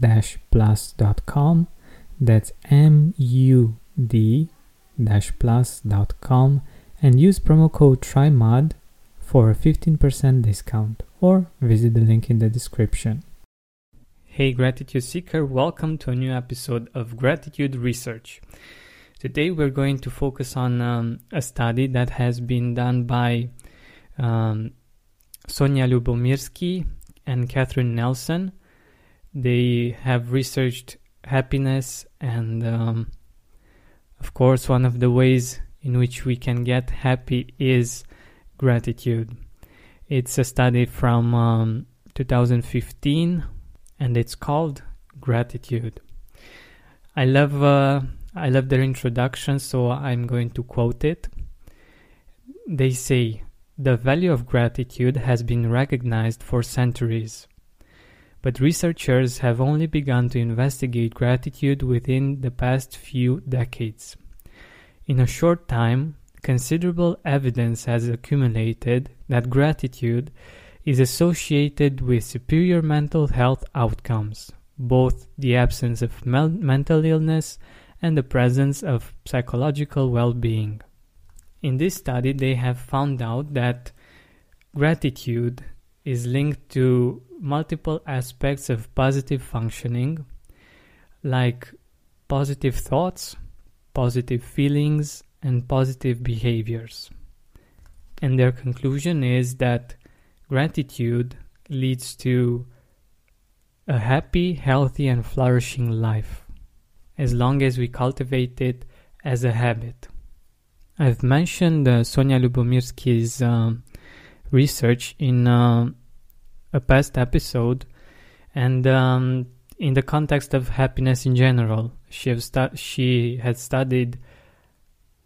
mood-plus.com. That's M U D plus.com and use promo code TRYMOD for a 15% discount or visit the link in the description. Hey Gratitude Seeker, welcome to a new episode of Gratitude Research. Today we're going to focus on um, a study that has been done by um, Sonja Lyubomirsky and Katherine Nelson. They have researched happiness and um, of course one of the ways in which we can get happy is gratitude. It's a study from um, 2015 and it's called Gratitude. I love uh, I love their introduction, so I'm going to quote it. They say, The value of gratitude has been recognized for centuries, but researchers have only begun to investigate gratitude within the past few decades. In a short time, considerable evidence has accumulated that gratitude is associated with superior mental health outcomes, both the absence of mel- mental illness and the presence of psychological well being. In this study, they have found out that gratitude is linked to multiple aspects of positive functioning, like positive thoughts, positive feelings, and positive behaviors. And their conclusion is that gratitude leads to a happy, healthy, and flourishing life as long as we cultivate it as a habit. I've mentioned uh, Sonja Lyubomirsky's uh, research in uh, a past episode, and um, in the context of happiness in general. She, stu- she had studied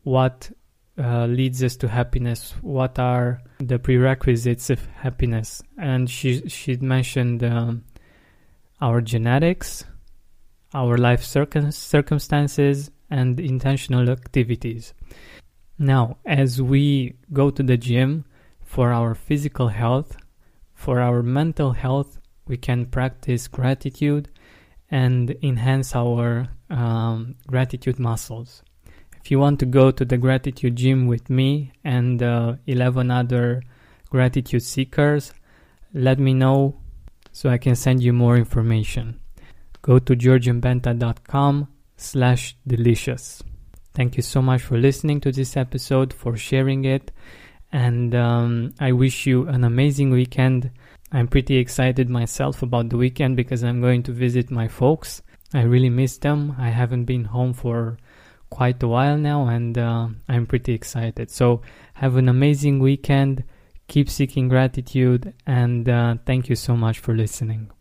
what uh, leads us to happiness, what are the prerequisites of happiness, and she she mentioned um, our genetics, our life circum- circumstances, and intentional activities. Now, as we go to the gym for our physical health, for our mental health, we can practice gratitude and enhance our um, gratitude muscles. If you want to go to the gratitude gym with me and uh, 11 other gratitude seekers, let me know so I can send you more information. Go to georgianbenta.com slash delicious. Thank you so much for listening to this episode, for sharing it, and um, I wish you an amazing weekend. I'm pretty excited myself about the weekend because I'm going to visit my folks. I really miss them. I haven't been home for quite a while now and uh, I'm pretty excited. So, have an amazing weekend. Keep seeking gratitude and uh, thank you so much for listening.